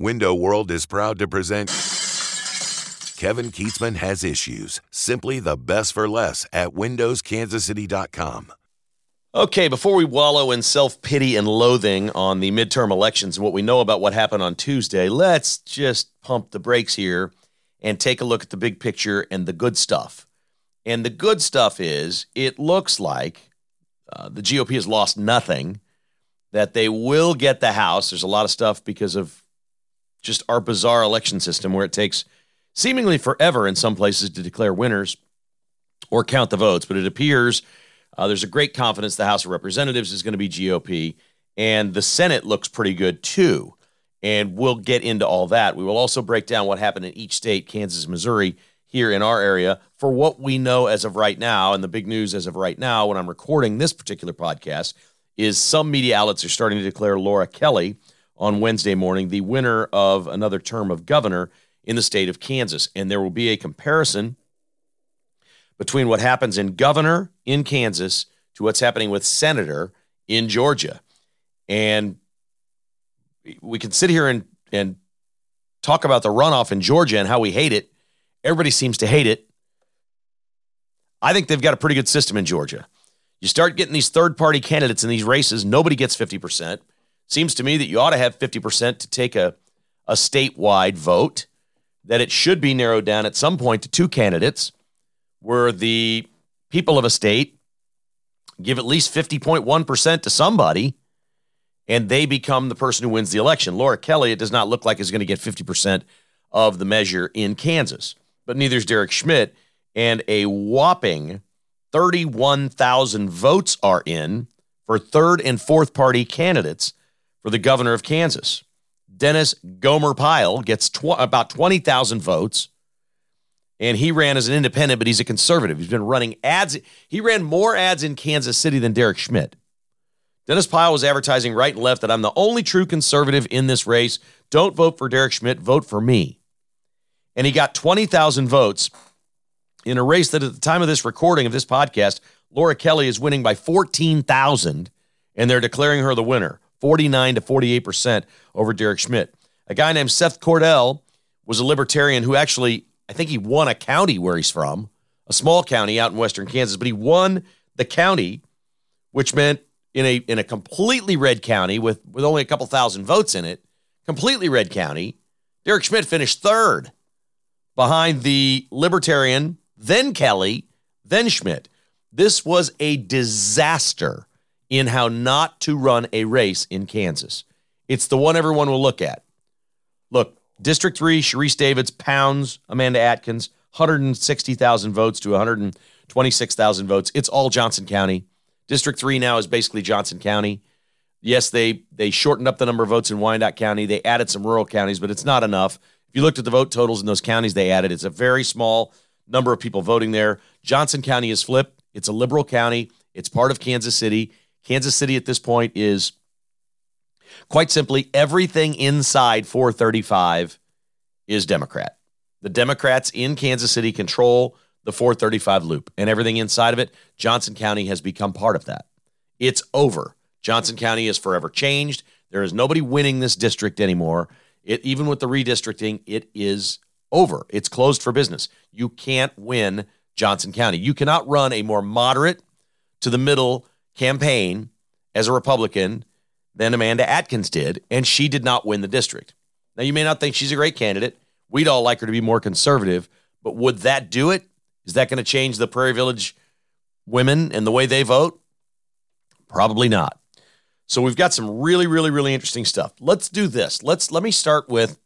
Window World is proud to present Kevin Kietzman Has Issues. Simply the best for less at windowskansascity.com. Okay, before we wallow in self pity and loathing on the midterm elections and what we know about what happened on Tuesday, let's just pump the brakes here and take a look at the big picture and the good stuff. And the good stuff is it looks like uh, the GOP has lost nothing, that they will get the House. There's a lot of stuff because of just our bizarre election system where it takes seemingly forever in some places to declare winners or count the votes. But it appears uh, there's a great confidence the House of Representatives is going to be GOP, and the Senate looks pretty good too. And we'll get into all that. We will also break down what happened in each state, Kansas, Missouri, here in our area, for what we know as of right now. And the big news as of right now, when I'm recording this particular podcast, is some media outlets are starting to declare Laura Kelly on Wednesday morning the winner of another term of governor in the state of Kansas. And there will be a comparison between what happens in governor in Kansas to what's happening with senator in Georgia. And we can sit here and, and talk about the runoff in Georgia and how we hate it. Everybody seems to hate it. I think they've got a pretty good system in Georgia. You start getting these third party candidates in these races, nobody gets 50%. Seems to me that you ought to have 50% to take a, a statewide vote, that it should be narrowed down at some point to two candidates, where the people of a state give at least 50.1% to somebody and they become the person who wins the election. Laura Kelly, it does not look like is going to get 50% of the measure in Kansas, but neither is Derek Schmidt. And a whopping 31,000 votes are in for third and fourth party candidates for the governor of Kansas. Dennis Gomer Pyle gets tw- about 20,000 votes, and he ran as an independent, but he's a conservative. He's been running ads. He ran more ads in Kansas City than Derek Schmidt. Dennis Pyle was advertising right and left that I'm the only true conservative in this race. Don't vote for Derek Schmidt, vote for me. And he got 20,000 votes in a race that at the time of this recording of this podcast, Laura Kelly is winning by 14,000, and they're declaring her the winner. 49 to 48% over Derek Schmidt. A guy named Seth Cordell was a libertarian who actually, I think he won a county where he's from, a small county out in western Kansas, but he won the county, which meant in a in a completely red county with, with only a couple thousand votes in it, completely red county, Derek Schmidt finished third behind the libertarian, then Kelly, then Schmidt. This was a disaster in how not to run a race in Kansas. It's the one everyone will look at. Look, District 3, Sharice Davids pounds Amanda Adkins, 160,000 votes to 126,000 votes. It's all Johnson County. District 3 now is basically Johnson County. Yes, they they shortened up the number of votes in Wyandotte County. They added some rural counties, but it's not enough. If you looked at the vote totals in those counties they added, it's a very small number of people voting there. Johnson County is flipped. It's a liberal county. It's part of Kansas City. Kansas City at this point is quite simply everything inside 435 is Democrat. The Democrats in Kansas City control the 435 loop and everything inside of it. Johnson County has become part of that. It's over. Johnson County is forever changed. There is nobody winning this district anymore. It even with the redistricting, it is over. It's closed for business. You can't win Johnson County. You cannot run a more moderate to the middle campaign as a Republican than Amanda Adkins did, and she did not win the district. Now, you may not think she's a great candidate. We'd all like her to be more conservative, but would that do it? Is that going to change the Prairie Village women and the way they vote? Probably not. So we've got some really, really, really interesting stuff. Let's do this. Let's let me start with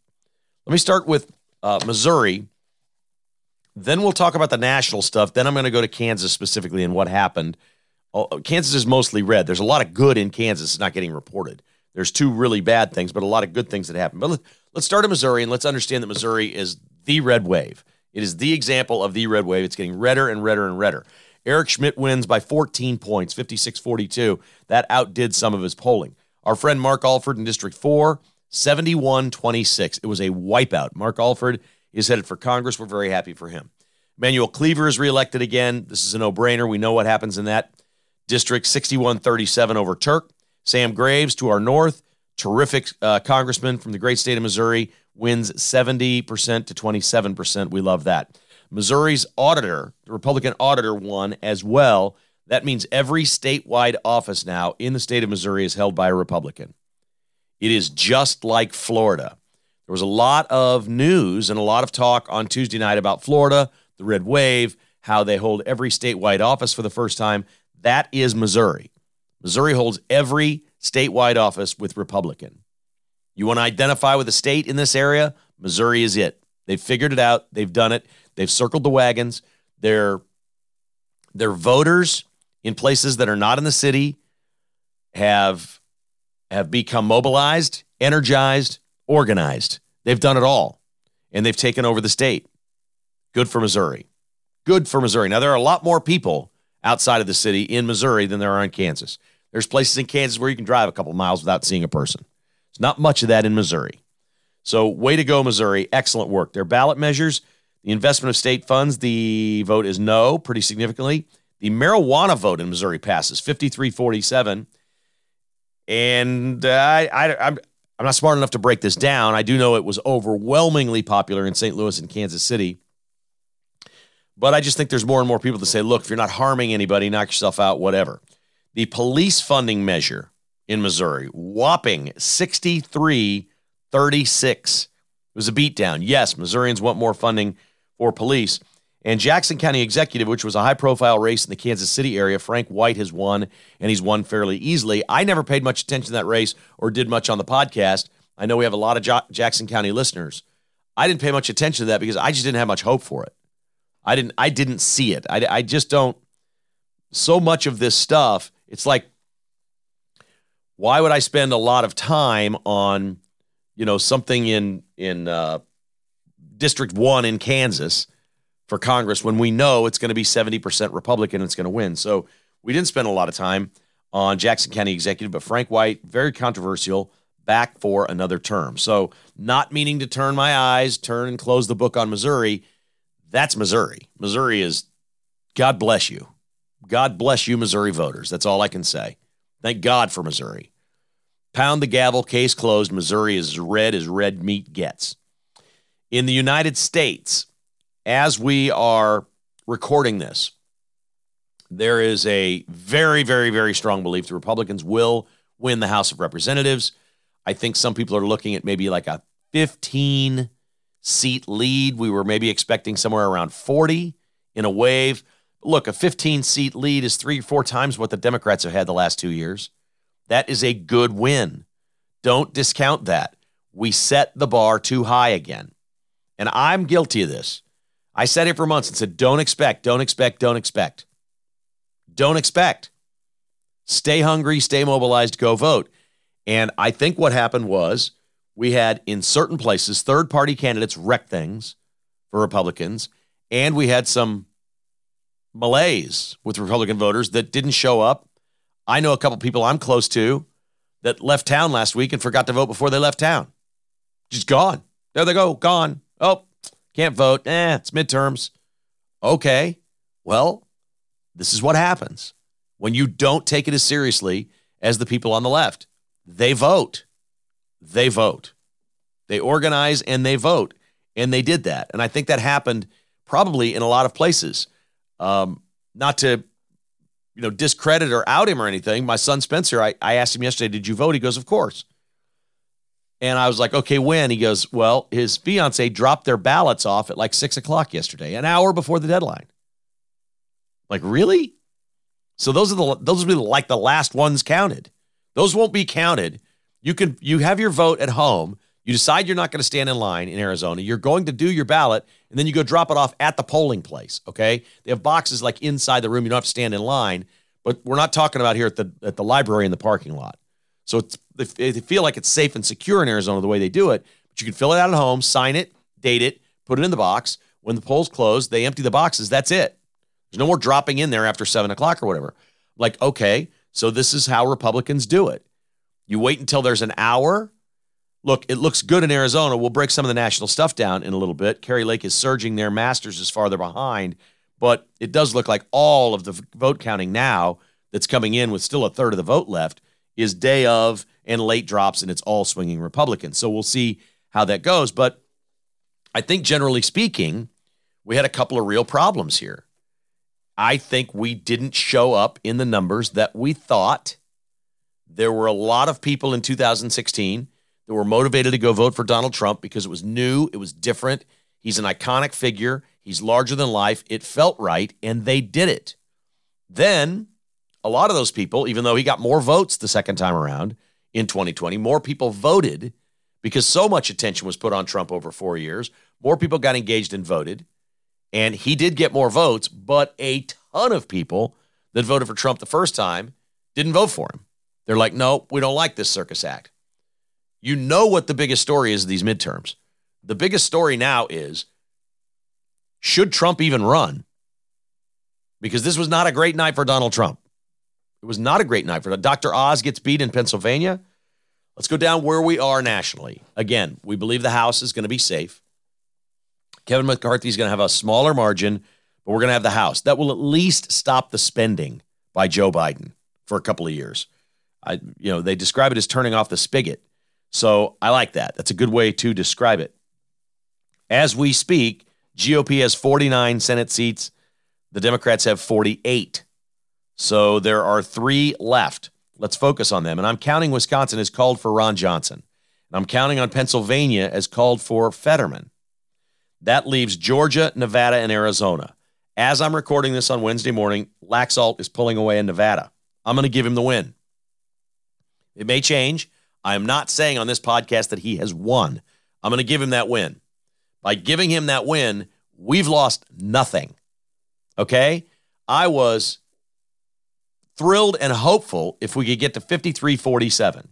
let me start with uh, Missouri. Then we'll talk about the national stuff. Then I'm going to go to Kansas specifically and what happened Oh, oh, Kansas is mostly red. There's a lot of good in Kansas. It's not getting reported. There's two really bad things, but a lot of good things that happen. But let's start in Missouri and let's understand that Missouri is the red wave. It is the example of the red wave. It's getting redder and redder and redder. Eric Schmidt wins by 14 points, 56 42. That outdid some of his polling. Our friend Mark Alford in District 4, 71 26. It was a wipeout. Mark Alford is headed for Congress. We're very happy for him. Manuel Cleaver is reelected again. This is a no brainer. We know what happens in that District 6137 over Turk. Sam Graves to our north, terrific uh, congressman from the great state of Missouri, wins 70% to 27%. We love that. Missouri's auditor, the Republican auditor, won as well. That means every statewide office now in the state of Missouri is held by a Republican. It is just like Florida. There was a lot of news and a lot of talk on Tuesday night about Florida, the red wave, how they hold every statewide office for the first time. That is Missouri. Missouri holds every statewide office with Republican. You want to identify with a state in this area? Missouri is it. They've figured it out. They've done it. They've circled the wagons. Their their voters in places that are not in the city have have become mobilized, energized, organized. They've done it all. And they've taken over the state. Good for Missouri. Good for Missouri. Now there are a lot more people outside of the city in Missouri than there are in Kansas. There's places in Kansas where you can drive a couple miles without seeing a person. There's not much of that in Missouri. So, way to go, Missouri. Excellent work. Their ballot measures, the investment of state funds, the vote is no, pretty significantly. The marijuana vote in Missouri passes 53 47. And uh, I, I, I'm, I'm not smart enough to break this down. I do know it was overwhelmingly popular in St. Louis and Kansas City. But I just think there's more and more people to say, look, if you're not harming anybody, knock yourself out, whatever. The police funding measure in Missouri, whopping 63 36. It was a beatdown. Yes, Missourians want more funding for police. And Jackson County Executive, which was a high profile race in the Kansas City area, Frank White has won, and he's won fairly easily. I never paid much attention to that race or did much on the podcast. I know we have a lot of jo- Jackson County listeners. I didn't pay much attention to that because I just didn't have much hope for it. I didn't. I didn't see it. I, I just don't. So much of this stuff it's like, why would I spend a lot of time on, you know, something in in uh, District One in Kansas for Congress when we know it's going to be seventy percent Republican and it's going to win? So we didn't spend a lot of time on Jackson County Executive, but Frank White, very controversial, back for another term. So not meaning to turn my eyes, turn and close the book on Missouri. That's Missouri. Missouri is, God bless you. God bless you, Missouri voters. That's all I can say. Thank God for Missouri. Pound the gavel, case closed. Missouri is red as red meat gets. In the United States, as we are recording this, there is a very, very, very strong belief the Republicans will win the House of Representatives. I think some people are looking at maybe like a 15 seat lead. We were maybe expecting somewhere around 40 in a wave. Look, a 15 seat lead is three or four times what the Democrats have had the last two years. That is a good win. Don't discount that. We set the bar too high again. And I'm guilty of this. I said it for months and said, don't expect, don't expect, don't expect. Don't expect. Stay hungry, stay mobilized, go vote. And I think what happened was we had in certain places third party candidates wreck things for Republicans, and we had some malaise with Republican voters that didn't show up. I know a couple people I'm close to that left town last week and forgot to vote before they left town. Just gone. There they go, gone. Oh, can't vote. Eh, it's midterms. Okay. Well, this is what happens when you don't take it as seriously as the people on the left. They vote. They vote. They organize and they vote. And they did that. And I think that happened probably in a lot of places. Um, not to, you know, discredit or out him or anything. My son Spencer, I, I asked him yesterday, did you vote? He goes, of course. And I was like, okay, when? He goes, well, his fiance dropped their ballots off at like six o'clock yesterday, an hour before the deadline. Like, really? So those are the those will be like the last ones counted. Those won't be counted. You can you have your vote at home. You decide you're not going to stand in line in Arizona. You're going to do your ballot, and then you go drop it off at the polling place. Okay, they have boxes like inside the room. You don't have to stand in line. But we're not talking about here at the at the library in the parking lot. So it's they feel like it's safe and secure in Arizona the way they do it. But you can fill it out at home, sign it, date it, put it in the box. When the polls close, they empty the boxes. That's it. There's no more dropping in there after seven o'clock or whatever. Like, okay, so this is how Republicans do it. You wait until there's an hour look, it looks good in Arizona. We'll break some of the national stuff down in a little bit. Kari Lake is surging there. Masters is farther behind, but it does look like all of the vote counting now that's coming in with still a third of the vote left is day of and late drops, and it's all swinging Republicans. So we'll see how that goes. But I think generally speaking, we had a couple of real problems here. I think we didn't show up in the numbers that we thought. There were a lot of people in 2016 that were motivated to go vote for Donald Trump because it was new, it was different. He's an iconic figure, he's larger than life. It felt right, and they did it. Then, a lot of those people, even though he got more votes the second time around in 2020, more people voted because so much attention was put on Trump over four years. More people got engaged and voted. And he did get more votes, but a ton of people that voted for Trump the first time didn't vote for him. They're like, no, we don't like this circus act. You know what the biggest story is of these midterms. The biggest story now is should Trump even run? Because this was not a great night for Donald Trump. It was not a great night for Dr. Oz gets beat in Pennsylvania. Let's go down where we are nationally. Again, we believe the House is going to be safe. Kevin McCarthy is going to have a smaller margin, but we're going to have the House. That will at least stop the spending by Joe Biden for a couple of years. I, you know, they describe it as turning off the spigot. So I like that. That's a good way to describe it. As we speak, GOP has 49 Senate seats. The Democrats have 48. So there are three left. Let's focus on them. And I'm counting Wisconsin as called for Ron Johnson. And I'm counting on Pennsylvania as called for Fetterman. That leaves Georgia, Nevada, and Arizona. As I'm recording this on Wednesday morning, Laxalt is pulling away in Nevada. I'm going to give him the win. It may change. I am not saying on this podcast that he has won. I'm going to give him that win. By giving him that win, we've lost nothing. Okay? I was thrilled and hopeful if we could get to 53 47.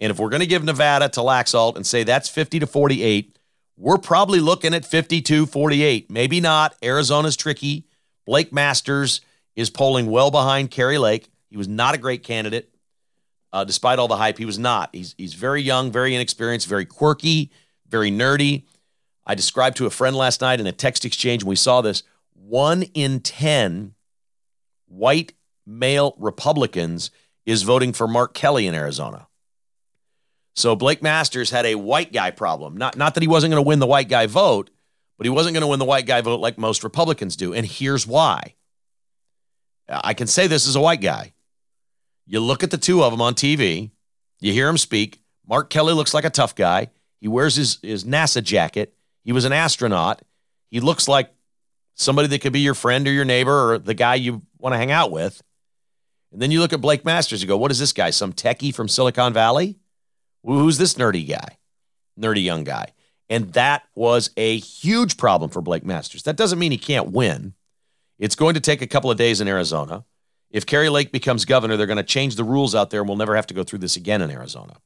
And if we're going to give Nevada to Laxalt and say that's 50 to 48, we're probably looking at 52 48. Maybe not. Arizona's tricky. Blake Masters is polling well behind Kari Lake. He was not a great candidate. Uh, despite all the hype, he was not. He's, he's very young, very inexperienced, very quirky, very nerdy. I described to a friend last night in a text exchange, and we saw this one in 10 white male Republicans is voting for Mark Kelly in Arizona. So Blake Masters had a white guy problem. Not, not that he wasn't going to win the white guy vote, but he wasn't going to win the white guy vote like most Republicans do. And here's why. I can say this as a white guy. You look at the two of them on TV, you hear him speak. Mark Kelly looks like a tough guy. He wears his, his NASA jacket. He was an astronaut. He looks like somebody that could be your friend or your neighbor or the guy you want to hang out with. And then you look at Blake Masters, you go, what is this guy? Some techie from Silicon Valley? Who's this nerdy guy? Nerdy young guy. And that was a huge problem for Blake Masters. That doesn't mean he can't win. It's going to take a couple of days in Arizona. If Kari Lake becomes governor, they're going to change the rules out there and we'll never have to go through this again in Arizona.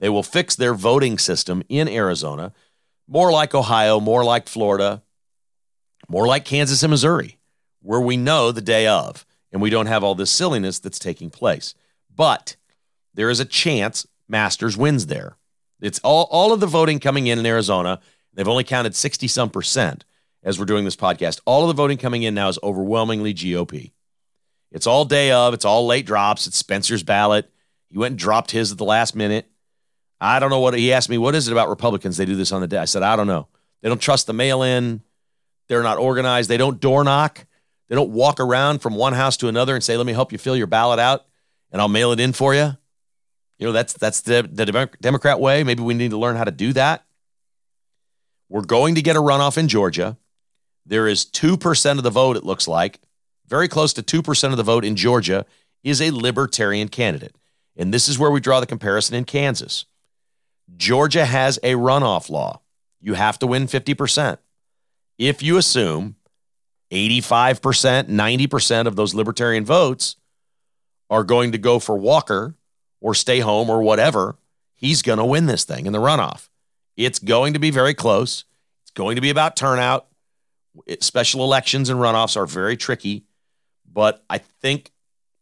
They will fix their voting system in Arizona, more like Ohio, more like Florida, more like Kansas and Missouri, where we know the day of and we don't have all this silliness that's taking place. But there is a chance Masters wins there. It's all, all of the voting coming in in Arizona. They've only counted 60 some percent as we're doing this podcast. All of the voting coming in now is overwhelmingly GOP. It's all day of, it's all late drops. It's Spencer's ballot. He went and dropped his at the last minute. I don't know what he asked me, what is it about Republicans? They do this on the day. I said, I don't know. They don't trust the mail in. They're not organized. They don't door knock. They don't walk around from one house to another and say, let me help you fill your ballot out and I'll mail it in for you. You know, that's that's the, the Democrat way. Maybe we need to learn how to do that. We're going to get a runoff in Georgia. There is 2% of the vote, it looks like, very close to 2% of the vote in Georgia is a libertarian candidate. And this is where we draw the comparison in Kansas. Georgia has a runoff law. You have to win 50%. If you assume 85%, 90% of those libertarian votes are going to go for Walker or stay home or whatever, he's going to win this thing in the runoff. It's going to be very close. It's going to be about turnout. special elections and runoffs are very tricky, but I think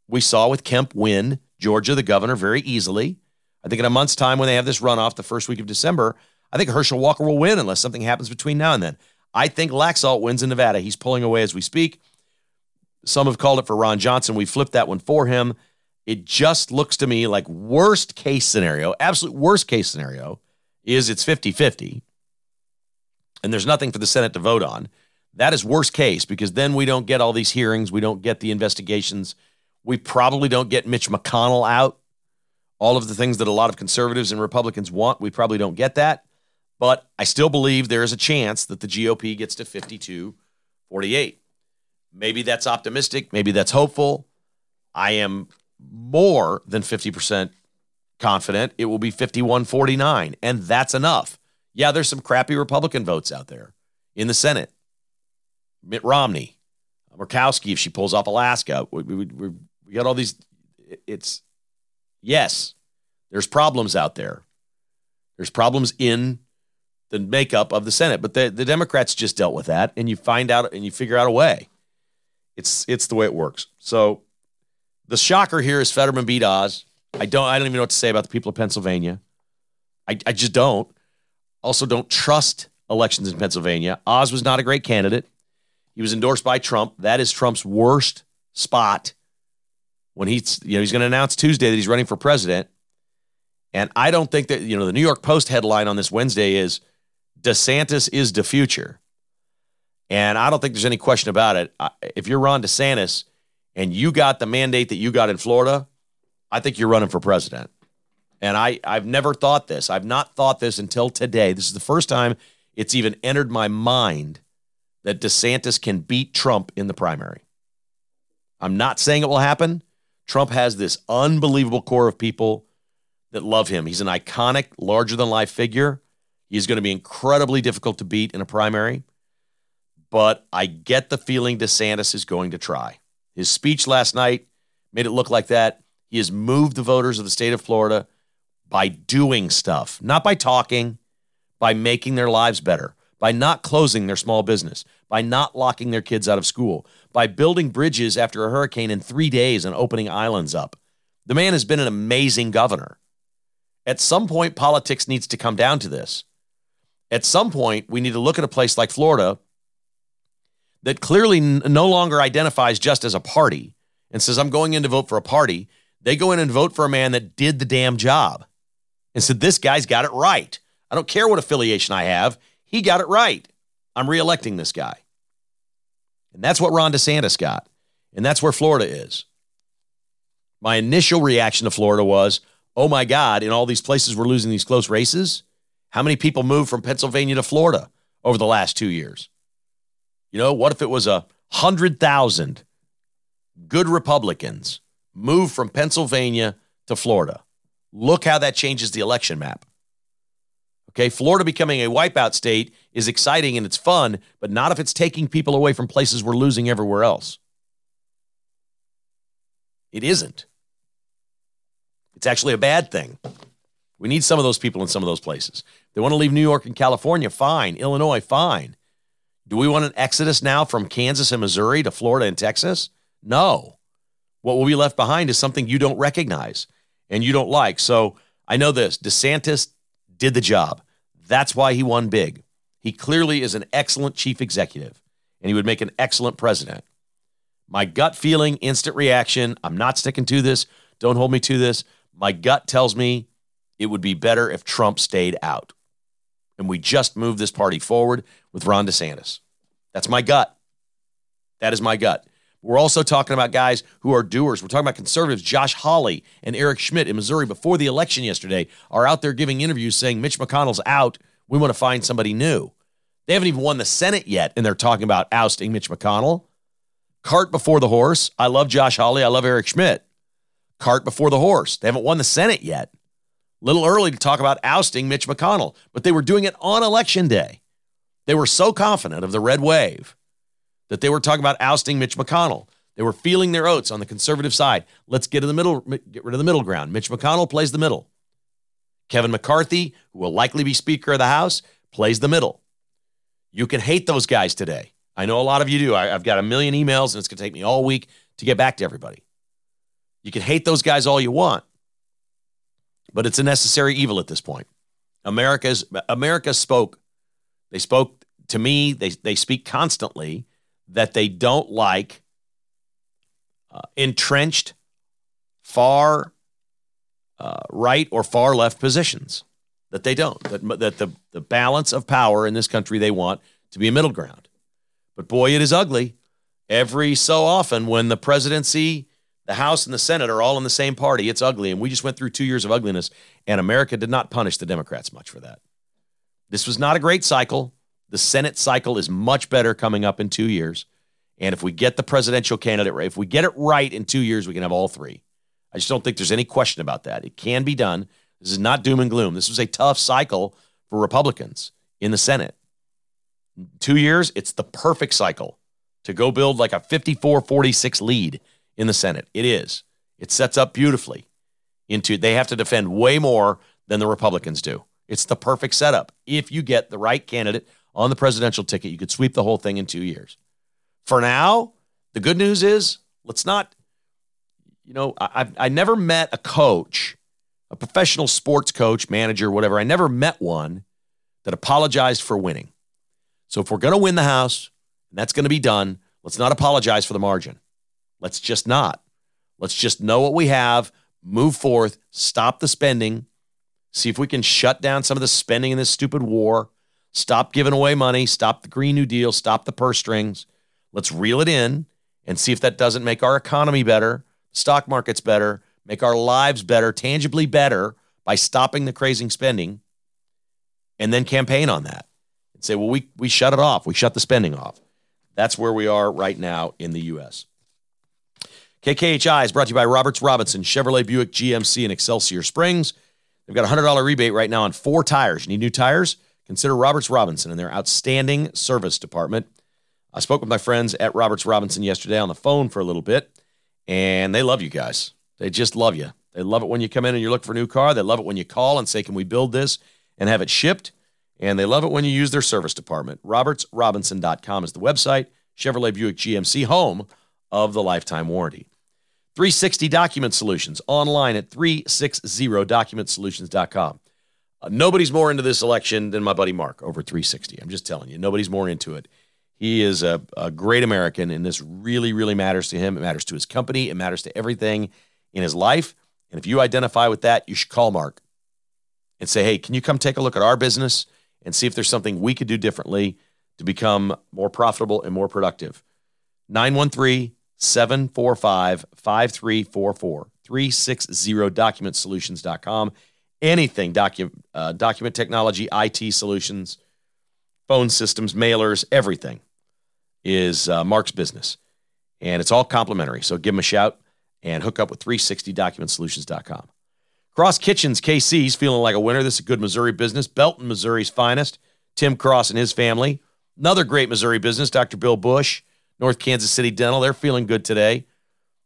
we saw with Kemp win Georgia, the governor, very easily. I think in a month's time, when they have this runoff the first week of December, I think Herschel Walker will win unless something happens between now and then. I think Laxalt wins in Nevada. He's pulling away as we speak. Some have called it for Ron Johnson. We flipped that one for him. It just looks to me like worst case scenario, absolute worst case scenario is it's 50 50 and there's nothing for the Senate to vote on. That is worst case because then we don't get all these hearings. We don't get the investigations. We probably don't get Mitch McConnell out. All of the things that a lot of conservatives and Republicans want, we probably don't get that. But I still believe there is a chance that the GOP gets to 52 48. Maybe that's optimistic. Maybe that's hopeful. I am more than 50% confident it will be 51 49, and that's enough. Yeah, there's some crappy Republican votes out there in the Senate. Mitt Romney, Murkowski, if she pulls off Alaska, we, we, we, we got all these. It's yes, there's problems out there. There's problems in the makeup of the Senate, but the, the Democrats just dealt with that, and you find out and you figure out a way. It's it's the way it works. So the shocker here is Fetterman beat Oz. I don't I don't even know what to say about the people of Pennsylvania. I, I just don't. Also, don't trust elections in Pennsylvania. Oz was not a great candidate. He was endorsed by Trump. That is Trump's worst spot when he's you know he's going to announce Tuesday that he's running for president. And I don't think that you know the New York Post headline on this Wednesday is DeSantis is the future. And I don't think there's any question about it. If you're Ron DeSantis and you got the mandate that you got in Florida, I think you're running for president. And I, I've never thought this. I've not thought this until today. This is the first time it's even entered my mind that DeSantis can beat Trump in the primary. I'm not saying it will happen. Trump has this unbelievable core of people that love him. He's an iconic, larger than life figure. He's going to be incredibly difficult to beat in a primary. But I get the feeling DeSantis is going to try. His speech last night made it look like that. He has moved the voters of the state of Florida by doing stuff, not by talking, by making their lives better, by not closing their small business, by not locking their kids out of school, by building bridges after a hurricane in three days and opening islands up. The man has been an amazing governor. At some point, politics needs to come down to this. At some point, we need to look at a place like Florida that clearly n- no longer identifies just as a party and says, I'm going in to vote for a party. They go in and vote for a man that did the damn job and said, This guy's got it right. I don't care what affiliation I have. He got it right. I'm reelecting this guy. And that's what Ron DeSantis got. And that's where Florida is. My initial reaction to Florida was, oh my God, in all these places we're losing these close races. How many people moved from Pennsylvania to Florida over the last two years? You know, what if it was a hundred thousand good Republicans move from Pennsylvania to Florida? Look how that changes the election map. Okay, Florida becoming a wipeout state is exciting and it's fun, but not if it's taking people away from places we're losing everywhere else. It isn't. It's actually a bad thing. We need some of those people in some of those places. They want to leave New York and California, fine. Illinois, fine. Do we want an exodus now from Kansas and Missouri to Florida and Texas? No. What will be left behind is something you don't recognize and you don't like. So I know this DeSantis did the job. That's why he won big. He clearly is an excellent chief executive and he would make an excellent president. My gut feeling, instant reaction, I'm not sticking to this. Don't hold me to this. My gut tells me it would be better if Trump stayed out. And we just move this party forward with Ron DeSantis. That's my gut. That is my gut. We're also talking about guys who are doers. We're talking about conservatives. Josh Hawley and Eric Schmidt in Missouri before the election yesterday are out there giving interviews saying Mitch McConnell's out. We want to find somebody new. They haven't even won the Senate yet, and they're talking about ousting Mitch McConnell. Cart before the horse. I love Josh Hawley. I love Eric Schmidt. Cart before the horse. They haven't won the Senate yet. Little early to talk about ousting Mitch McConnell, but they were doing it on election day. They were so confident of the red wave that they were talking about ousting Mitch McConnell. They were feeling their oats on the conservative side. Let's get in the middle, get rid of the middle ground. Mitch McConnell plays the middle. Kevin McCarthy, who will likely be Speaker of the House, plays the middle. You can hate those guys today. I know a lot of you do. I, have got a million emails, and it's going to take me all week to get back to everybody. You can hate those guys all you want, but it's a necessary evil at this point. America's America spoke. They spoke to me. They they speak constantly that they don't like uh, entrenched far uh, right or far left positions. That they don't. That, that the, the balance of power in this country they want to be a middle ground. But boy, it is ugly. Every so often, when the presidency, the House, and the Senate are all in the same party, it's ugly. And we just went through two years of ugliness, and America did not punish the Democrats much for that. This was not a great cycle. The Senate cycle is much better coming up in two years. And if we get the presidential candidate right, if we get it right in two years, we can have all three. I just don't think there's any question about that. It can be done. This is not doom and gloom. This was a tough cycle for Republicans in the Senate. Two years, it's the perfect cycle to go build like a 54 46 lead in the Senate. It is. It sets up beautifully into, they have to defend way more than the Republicans do. It's the perfect setup. If you get the right candidate on the presidential ticket, you could sweep the whole thing in two years. For now, the good news is let's not, you know, I, I never met a coach, a professional sports coach, manager, whatever. I never met one that apologized for winning. So if we're going to win the House, and that's going to be done, let's not apologize for the margin. Let's just not. Let's just know what we have, move forth, stop the spending, see if we can shut down some of the spending in this stupid war, stop giving away money, stop the Green New Deal, stop the purse strings. Let's reel it in and see if that doesn't make our economy better, stock markets better, make our lives better, tangibly better by stopping the crazy spending, and then campaign on that and say, well, we, we shut it off. We shut the spending off. That's where we are right now in the U.S. KKHI is brought to you by Roberts Robinson, Chevrolet Buick GMC in Excelsior Springs. They've got a $100 rebate right now on four tires. You need new tires? Consider Roberts Robinson and their outstanding service department. I spoke with my friends at Roberts Robinson yesterday on the phone for a little bit, and they love you guys. They just love you. They love it when you come in and you look for a new car. They love it when you call and say, Can we build this and have it shipped? And they love it when you use their service department. RobertsRobinson.com is the website. Chevrolet Buick GMC, home of the lifetime warranty. 360 Document Solutions, online at 360documentsolutions.com. Nobody's more into this election than my buddy Mark over 360. I'm just telling you, nobody's more into it. He is a, a great American, and this really, really matters to him. It matters to his company, it matters to everything in his life. And if you identify with that, you should call Mark and say, hey, can you come take a look at our business? and see if there's something we could do differently to become more profitable and more productive. 913 745 5344 360documentsolutions.com. Anything document, uh, document technology, IT solutions, phone systems, mailers, everything is uh, Mark's business. And it's all complimentary. So give him a shout and hook up with 360documentsolutions.com. Cross Kitchens KC's feeling like a winner. This is a good Missouri business. Belton, Missouri's finest. Tim Cross and his family. Another great Missouri business, Dr. Bill Bush, North Kansas City Dental. They're feeling good today.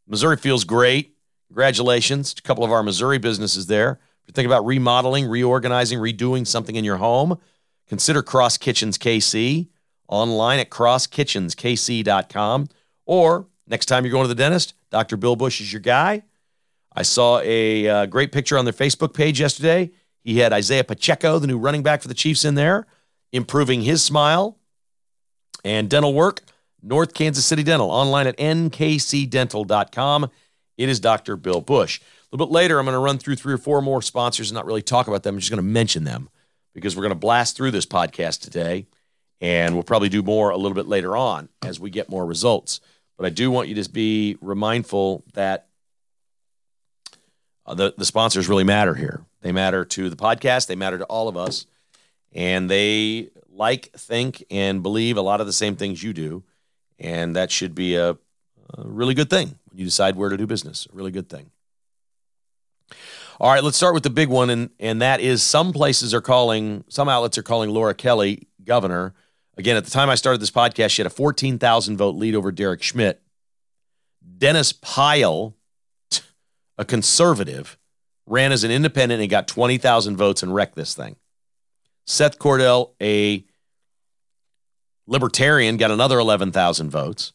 Missouri feels great. Congratulations. A couple of our Missouri businesses there. If you're thinking about remodeling, reorganizing, redoing something in your home, consider Cross Kitchens KC online at crosskitchenskc.com. Or next time you're going to the dentist, Dr. Bill Bush is your guy. I saw a uh, great picture on their Facebook page yesterday. He had Isiah Pacheco, the new running back for the Chiefs, in there, improving his smile and dental work. North Kansas City Dental, online at nkcdental.com. It is Dr. Bill Bush. A little bit later, I'm going to run through three or four more sponsors and not really talk about them. I'm just going to mention them because we're going to blast through this podcast today. And we'll probably do more a little bit later on as we get more results. But I do want you to be remindful that uh, the, the sponsors really matter here. They matter to the podcast, they matter to all of us, and they like, think, and believe a lot of the same things you do. And that should be a, a really good thing when you decide where to do business. A really good thing. All right, let's start with the big one, and, and that is some places are calling, some outlets are calling Laura Kelly governor. Again, at the time I started this podcast, she had a 14,000 vote lead over Derek Schmidt. Dennis Pyle a conservative, ran as an independent and got 20,000 votes and wrecked this thing. Seth Cordell, a libertarian, got another 11,000 votes.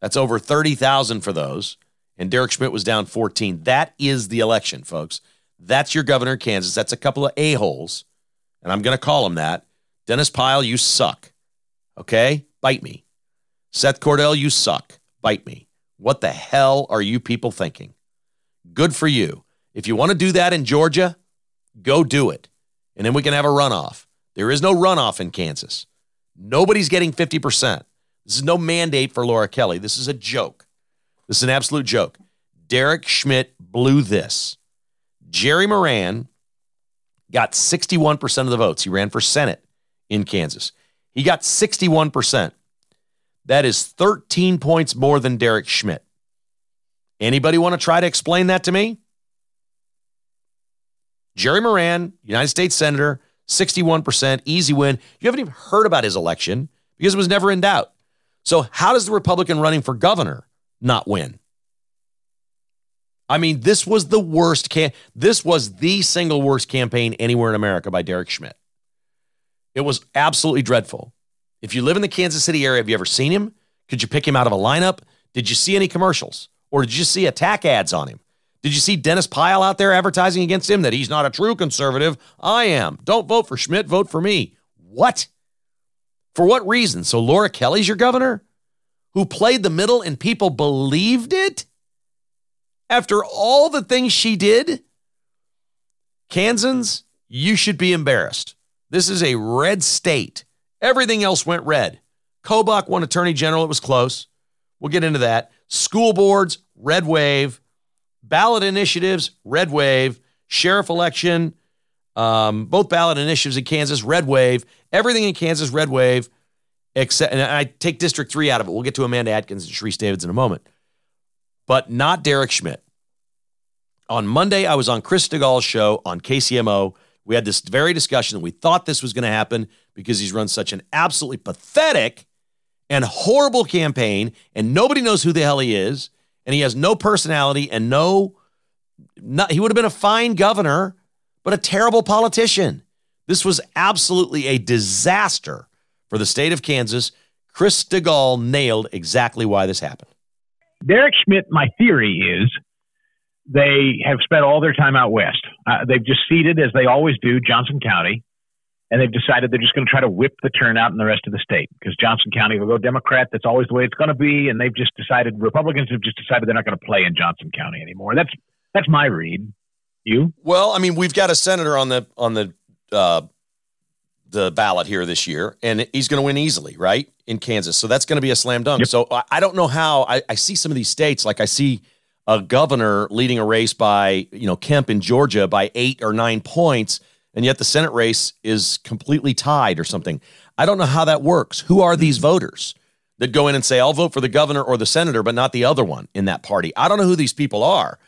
That's over 30,000 for those. And Derek Schmidt was down 14. That is the election, folks. That's your governor of Kansas. That's a couple of a-holes. And I'm going to call him that. Dennis Pyle, you suck. Okay? Bite me. Seth Cordell, you suck. Bite me. What the hell are you people thinking? Good for you. If you want to do that in Georgia, go do it. And then we can have a runoff. There is no runoff in Kansas. Nobody's getting 50%. This is no mandate for Laura Kelly. This is a joke. This is an absolute joke. Derek Schmidt blew this. Jerry Moran got 61% of the votes. He ran for Senate in Kansas. He got 61%. That is 13 points more than Derek Schmidt. Anybody want to try to explain that to me? Jerry Moran, United States Senator, 61%, easy win. You haven't even heard about his election because it was never in doubt. So, how does the Republican running for governor not win? I mean, this was the worst can this was the single worst campaign anywhere in America by Derek Schmidt. It was absolutely dreadful. If you live in the Kansas City area, have you ever seen him? Could you pick him out of a lineup? Did you see any commercials? Or did you see attack ads on him? Did you see Dennis Pyle out there advertising against him that he's not a true conservative? I am. Don't vote for Schmidt, vote for me. What? For what reason? So Laura Kelly's your governor? Who played the middle and people believed it? After all the things she did? Kansans, you should be embarrassed. This is a red state. Everything else went red. Kobach won attorney general. It was close. We'll get into that. School boards, red wave. Ballot initiatives, red wave. Sheriff election, um, both ballot initiatives in Kansas, red wave. Everything in Kansas, red wave. Except, and I take District 3 out of it. We'll get to Amanda Adkins and Sharice Davids in a moment. But not Derek Schmidt. On Monday, I was on Chris Stigall's show on KCMO. We had this very discussion we thought this was going to happen because he's run such an absolutely pathetic and horrible campaign, and nobody knows who the hell he is, and he has no personality and no, not, he would have been a fine governor, but a terrible politician. This was absolutely a disaster for the state of Kansas. Chris Stigall nailed exactly why this happened. Derek Schmidt, my theory is they have spent all their time out west. Uh, they've just ceded, as they always do, Johnson County, and they've decided they're just going to try to whip the turnout in the rest of the state because Johnson County will go Democrat. That's always the way it's going to be, and they've just decided Republicans have just decided they're not going to play in Johnson County anymore. That's that's my read. You? Well, I mean, we've got a senator on the on the uh, the ballot here this year, and he's going to win easily, right, in Kansas. So that's going to be a slam dunk. Yep. So I, don't know how I, I see some of these states, like I see a governor leading a race by, you know, Kemp in Georgia by eight or nine points, and yet the Senate race is completely tied or something. I don't know how that works. Who are these voters that go in and say, I'll vote for the governor or the senator, but not the other one in that party? I don't know who these people are.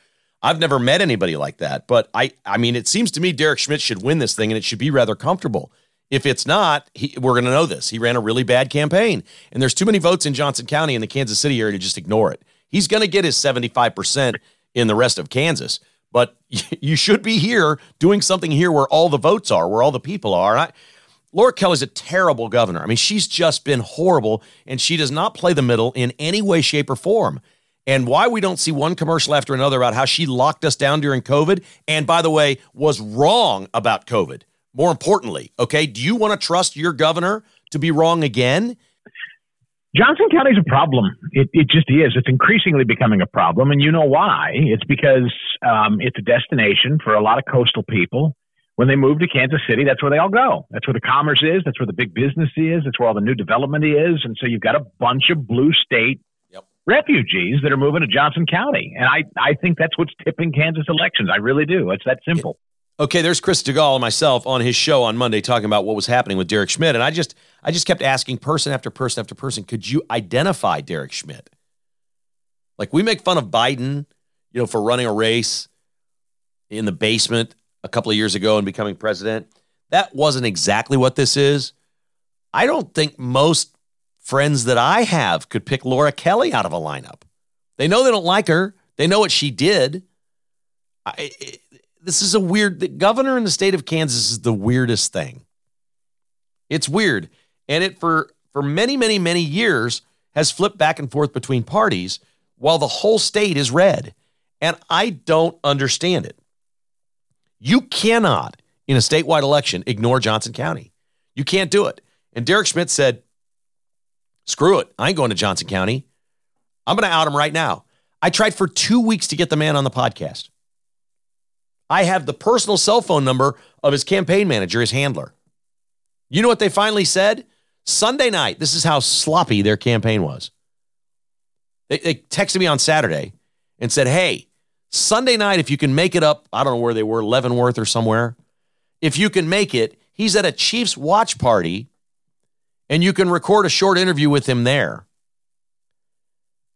I've never met anybody like that, but I, I mean, it seems to me Derek Schmidt should win this thing, and it should be rather comfortable. If it's not, he, we're going to know this. He ran a really bad campaign, and there's too many votes in Johnson County in the Kansas City area to just ignore it. He's going to get his 75% in the rest of Kansas. But you should be here doing something here where all the votes are, where all the people are. I, Laura Kelly's a terrible governor. I mean, she's just been horrible, and she does not play the middle in any way, shape, or form. And why we don't see one commercial after another about how she locked us down during COVID, and by the way, was wrong about COVID. More importantly, okay, do you want to trust your governor to be wrong again? Johnson County is a problem. It, it just is. It's increasingly becoming a problem. And you know why? It's because um, it's a destination for a lot of coastal people. When they move to Kansas City, that's where they all go. That's where the commerce is. That's where the big business is. That's where all the new development is. And so you've got a bunch of blue state yep. refugees that are moving to Johnson County. And I, I think that's what's tipping Kansas elections. I really do. It's that simple. Okay, there's Chris Stigall and myself on his show on Monday talking about what was happening with Derek Schmidt. And I just I just kept asking person after person after person, could you identify Derek Schmidt? Like we make fun of Biden, you know, for running a race in the basement a couple of years ago and becoming president. That wasn't exactly what this is. I don't think most friends that I have could pick Laura Kelly out of a lineup. They know they don't like her. They know what she did. I, it, this is a weird the governor in the state of Kansas is the weirdest thing. It's weird. And it for for many, many, many years has flipped back and forth between parties while the whole state is red. And I don't understand it. You cannot, in a statewide election, ignore Johnson County. You can't do it. And Derek Schmidt said, screw it. I ain't going to Johnson County. I'm going to out him right now. I tried for two weeks to get the man on the podcast. I have the personal cell phone number of his campaign manager, his handler. You know what they finally said? Sunday night, this is how sloppy their campaign was. They, they texted me on Saturday and said, Hey, Sunday night, if you can make it up, I don't know where they were, Leavenworth or somewhere. If you can make it, he's at a Chiefs watch party and you can record a short interview with him there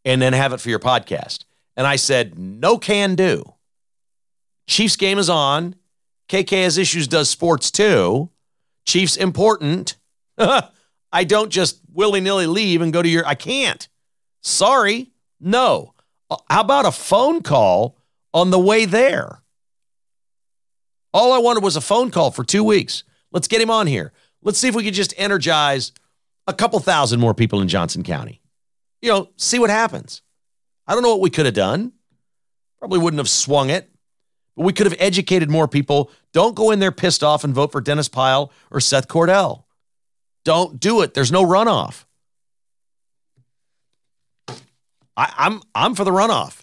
and then have it for your podcast. And I said, no can do. Chiefs game is on. KK has issues, does sports too. Chiefs important. I don't just willy nilly leave and go to your, I can't. Sorry. No. Uh, how about a phone call on the way there? All I wanted was a phone call for two weeks. Let's get him on here. Let's see if we could just energize a couple thousand more people in Johnson County. You know, see what happens. I don't know what we could have done. Probably wouldn't have swung it, but we could have educated more people. Don't go in there pissed off and vote for Dennis Pyle or Seth Cordell. Don't do it. There's no runoff. I, I'm I'm for the runoff.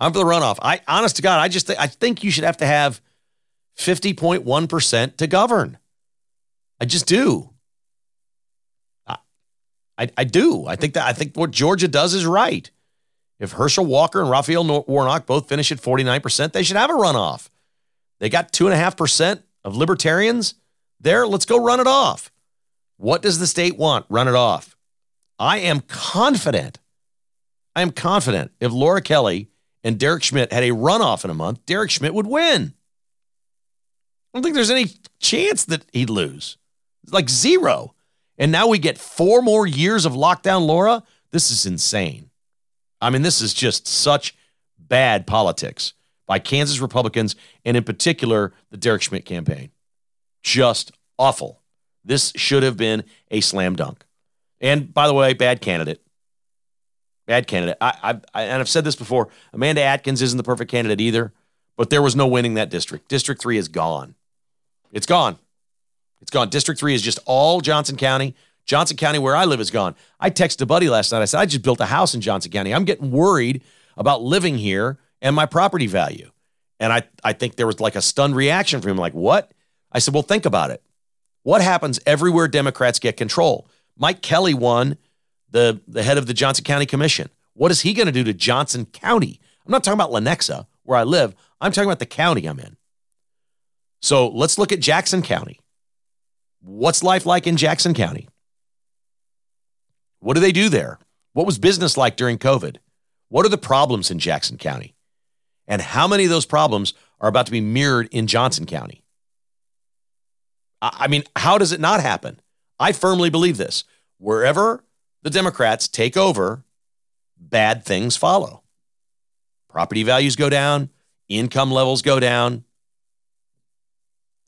I'm for the runoff. I honest to God, I just th- I think you should have to have 50.1% to govern. I just do. I, I do. I think that I think what Georgia does is right. If Herschel Walker and Raphael Warnock both finish at 49%, they should have a runoff. They got 2.5% of libertarians there. Let's go run it off. What does the state want? Run it off. I am confident. I am confident if Laura Kelly and Derek Schmidt had a runoff in a month, Derek Schmidt would win. I don't think there's any chance that he'd lose. It's like zero. And now we get four more years of lockdown, Laura. This is insane. I mean, this is just such bad politics by Kansas Republicans and, in particular, the Derek Schmidt campaign. Just awful. This should have been a slam dunk. And by the way, bad candidate. Bad candidate. I, I, and I've said this before. Amanda Adkins isn't the perfect candidate either, but there was no winning that district. District three is gone. It's gone. It's gone. District three is just all Johnson County. Johnson County, where I live, is gone. I texted a buddy last night. I said, I just built a house in Johnson County. I'm getting worried about living here and my property value. And I, I think there was like a stunned reaction from him, like, what? I said, well, think about it. What happens everywhere Democrats get control? Mike Kelly won the, the head of the Johnson County Commission. What is he going to do to Johnson County? I'm not talking about Lenexa, where I live. I'm talking about the county I'm in. So let's look at Jackson County. What's life like in Jackson County? What do they do there? What was business like during COVID? What are the problems in Jackson County? And how many of those problems are about to be mirrored in Johnson County? I mean, how does it not happen? I firmly believe this. Wherever the Democrats take over, bad things follow. Property values go down, income levels go down,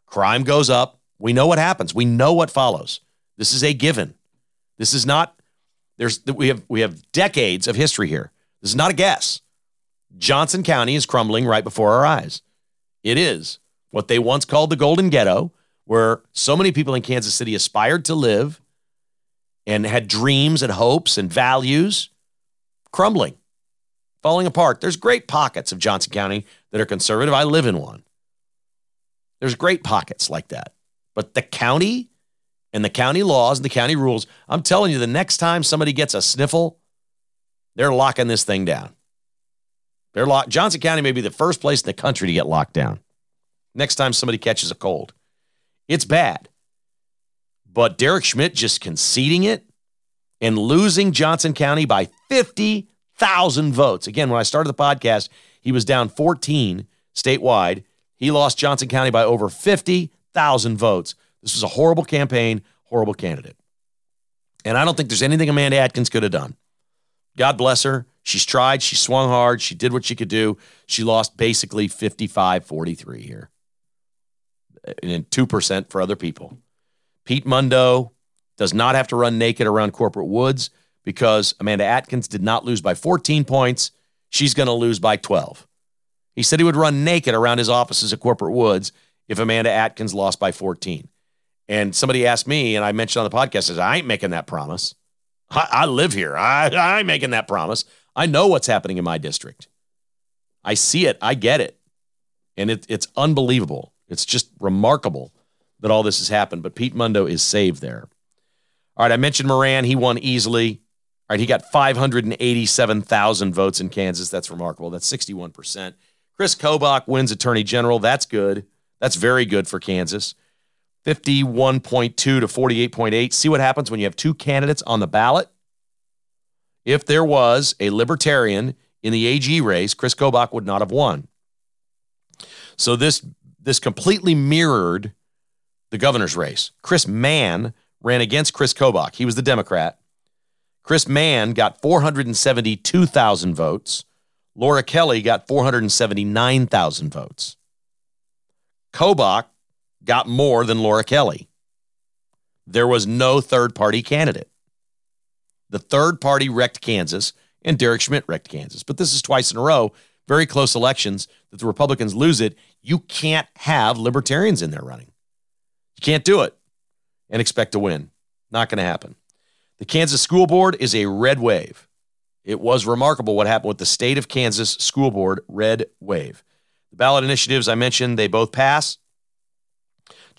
crime goes up, we know what happens. We know what follows. This is a given. This is not there's we have we have decades of history here. This is not a guess. Johnson County is crumbling right before our eyes. It is what they once called the Golden Ghetto, where so many people in Kansas City aspired to live and had dreams and hopes and values, crumbling, falling apart. There's great pockets of Johnson County that are conservative. I live in one. There's great pockets like that. But the county and the county laws and the county rules, I'm telling you, the next time somebody gets a sniffle, they're locking this thing down. They're locked. Johnson County may be the first place in the country to get locked down. Next time somebody catches a cold, it's bad. But Derek Schmidt just conceding it and losing Johnson County by 50,000 votes. Again, when I started the podcast, he was down 14 statewide. He lost Johnson County by over 50 thousand votes. This was a horrible campaign, horrible candidate. And I don't think there's anything Amanda Adkins could have done. God bless her. She's tried, she swung hard, she did what she could do. She lost basically 55 43 here. And 2% for other people. Pete Mundo does not have to run naked around corporate woods because Amanda Adkins did not lose by 14 points. She's going to lose by 12. He said he would run naked around his offices at corporate woods if Amanda Adkins lost by 14. And somebody asked me, and I mentioned on the podcast, says, I ain't making that promise. I, I live here. I, I ain't making that promise. I know what's happening in my district. I see it. I get it. And it, it's unbelievable. It's just remarkable that all this has happened. But Pete Mundo is saved there. All right, I mentioned Moran. He won easily. All right, he got 587,000 votes in Kansas. That's remarkable. That's 61%. Chris Kobach wins Attorney General. That's good. That's very good for Kansas. 51.2 to 48.8. See what happens when you have two candidates on the ballot? If there was a libertarian in the AG race, Chris Kobach would not have won. So this this completely mirrored the governor's race. Chris Mann ran against Chris Kobach. He was the Democrat. Chris Mann got 472,000 votes. Laura Kelly got 479,000 votes. Kobach got more than Laura Kelly. There was no third party candidate. The third party wrecked Kansas, and Derek Schmidt wrecked Kansas. But this is twice in a row, very close elections that the Republicans lose it. You can't have libertarians in there running. You can't do it and expect to win. Not going to happen. The Kansas School Board is a red wave. It was remarkable what happened with the state of Kansas School Board red wave. The ballot initiatives I mentioned, they both pass.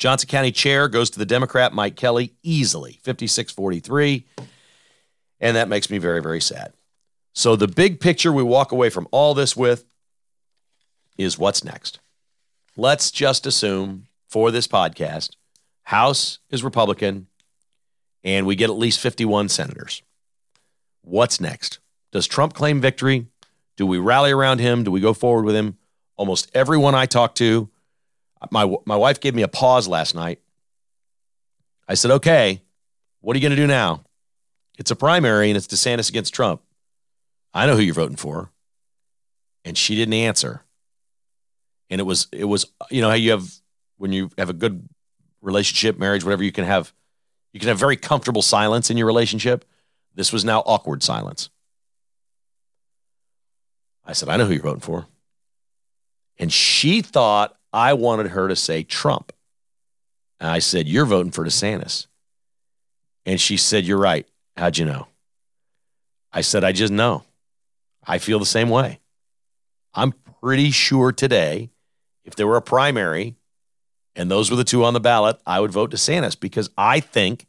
Johnson County chair goes to the Democrat Mike Kelly easily, 56 43. And that makes me very, very sad. So, the big picture we walk away from all this with is what's next. Let's just assume for this podcast, House is Republican, and we get at least 51 senators. What's next? Does Trump claim victory? Do we rally around him? Do we go forward with him? Almost everyone I talk to, my, my wife gave me a pause last night. I said, okay, what are you going to do now? It's a primary and it's DeSantis against Trump. I know who you're voting for. And she didn't answer. And it was, it was, you know, how you have, when you have a good relationship, marriage, whatever, you can have, you can have very comfortable silence in your relationship. This was now awkward silence. I said, I know who you're voting for. And she thought I wanted her to say Trump. And I said, You're voting for DeSantis. And she said, You're right. How'd you know? I said, I just know. I feel the same way. I'm pretty sure today, if there were a primary and those were the two on the ballot, I would vote DeSantis because I think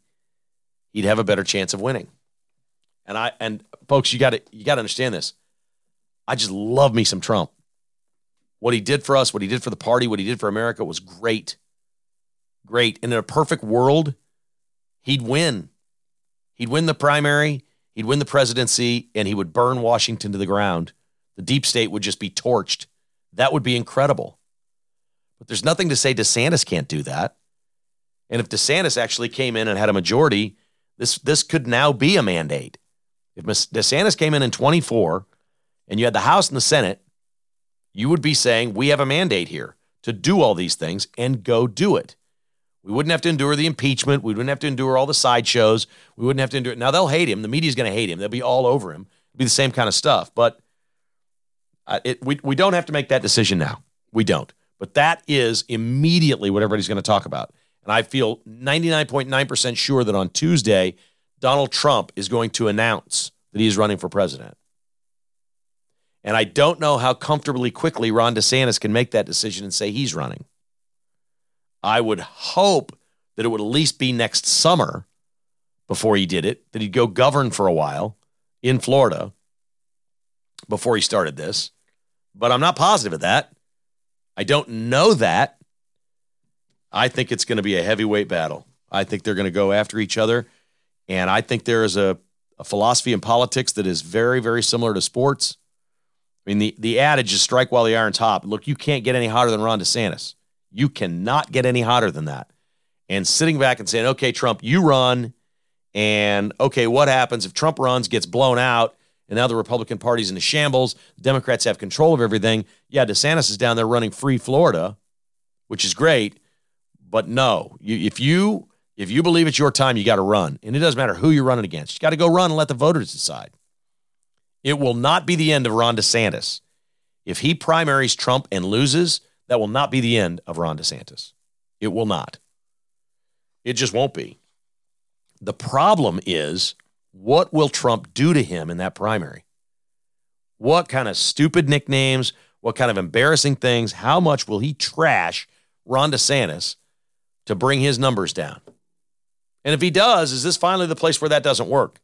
he'd have a better chance of winning. And I and folks, you got to you got to understand this. I just love me some Trump. What he did for us, what he did for the party, what he did for America was great. Great. And in a perfect world, he'd win. He'd win the primary, he'd win the presidency, and he would burn Washington to the ground. The deep state would just be torched. That would be incredible. But there's nothing to say DeSantis can't do that. And if DeSantis actually came in and had a majority, this this could now be a mandate. If DeSantis came in in 24 and you had the House and the Senate, you would be saying, We have a mandate here to do all these things and go do it. We wouldn't have to endure the impeachment. We wouldn't have to endure all the sideshows. We wouldn't have to endure it. Now, they'll hate him. The media's going to hate him. They'll be all over him. It'll be the same kind of stuff. But uh, it, we, we don't have to make that decision now. We don't. But that is immediately what everybody's going to talk about. And I feel 99.9% sure that on Tuesday, Donald Trump is going to announce that he is running for president. And I don't know how comfortably quickly Ron DeSantis can make that decision and say he's running. I would hope that it would at least be next summer before he did it, that he'd go govern for a while in Florida before he started this. But I'm not positive of that. I don't know that. I think it's going to be a heavyweight battle. I think they're going to go after each other. And I think there is a, a philosophy in politics that is very, very similar to sports. I mean, the, the adage is strike while the iron's hot. Look, you can't get any hotter than Ron DeSantis. You cannot get any hotter than that. And sitting back and saying, okay, Trump, you run. And okay, what happens if Trump runs, gets blown out, and now the Republican Party's in the shambles. Democrats have control of everything. Yeah, DeSantis is down there running free Florida, which is great. But no, you, if you if you believe it's your time, you got to run, and it doesn't matter who you're running against. You got to go run and let the voters decide. It will not be the end of Ron DeSantis. If he primaries Trump and loses, that will not be the end of Ron DeSantis. It will not. It just won't be. The problem is what will Trump do to him in that primary? What kind of stupid nicknames? What kind of embarrassing things? How much will he trash Ron DeSantis to bring his numbers down? And if he does, is this finally the place where that doesn't work?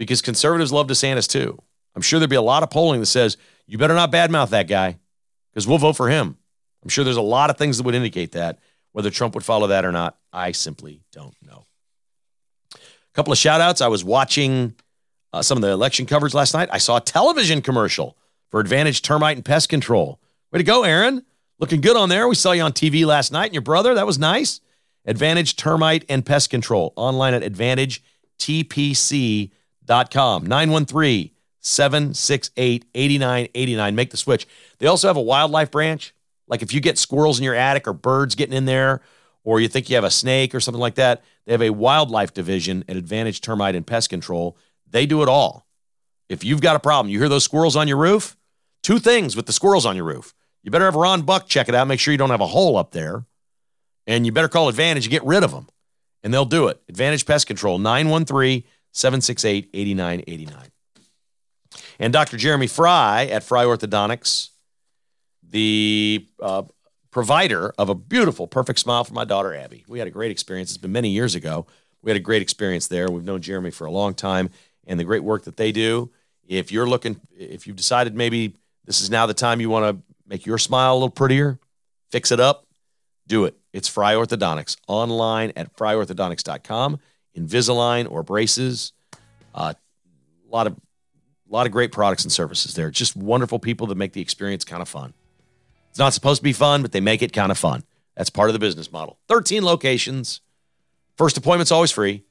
Because conservatives love DeSantis too. I'm sure there'd be a lot of polling that says, you better not badmouth that guy because we'll vote for him. I'm sure there's a lot of things that would indicate that. Whether Trump would follow that or not, I simply don't know. A couple of shout outs. I was watching uh, some of the election coverage last night. I saw a television commercial for Advantage Termite and Pest Control. Way to go, Aaron. Looking good on there. We saw you on TV last night and your brother. That was nice. Advantage Termite and Pest Control. Online at AdvantageTPC.com. 913 768 8989. Make the switch. They also have a wildlife branch. Like if you get squirrels in your attic or birds getting in there, or you think you have a snake or something like that, they have a wildlife division at Advantage Termite and Pest Control. They do it all. If you've got a problem, you hear those squirrels on your roof, two things with the squirrels on your roof. You better have Ron Buck check it out, make sure you don't have a hole up there. And you better call Advantage and get rid of them. And they'll do it. Advantage Pest Control, 913 768 8989. And Dr. Jeremy Fry at Fry Orthodontics, the uh, provider of a beautiful, perfect smile for my daughter, Abby. We had a great experience. It's been many years ago. We had a great experience there. We've known Jeremy for a long time and the great work that they do. If you're looking, if you've decided maybe this is now the time you want to make your smile a little prettier, fix it up, do it. It's Fry Orthodontics online at fryorthodontics.com, Invisalign or braces. Uh, a lot of a lot of great products and services there. Just wonderful people that make the experience kind of fun. It's not supposed to be fun, but they make it kind of fun. That's part of the business model. 13 locations. First appointment's always free.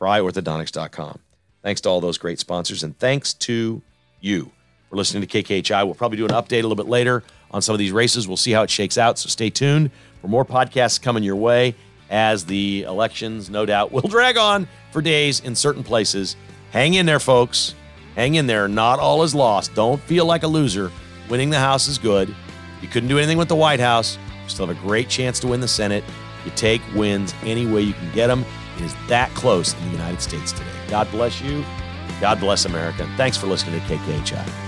FryOrthodontics.com. Thanks to all those great sponsors, and thanks to you for listening to KKHI. We'll probably do an update a little bit later on some of these races. We'll see how it shakes out. So stay tuned for more podcasts coming your way as the elections, no doubt, will drag on for days in certain places. Hang in there, folks. Hang in there. Not all is lost. Don't feel like a loser. Winning the House is good. You couldn't do anything with the White House. You still have a great chance to win the Senate. You take wins any way you can get them. It is that close in the United States today. God bless you. God bless America. Thanks for listening to KKHI.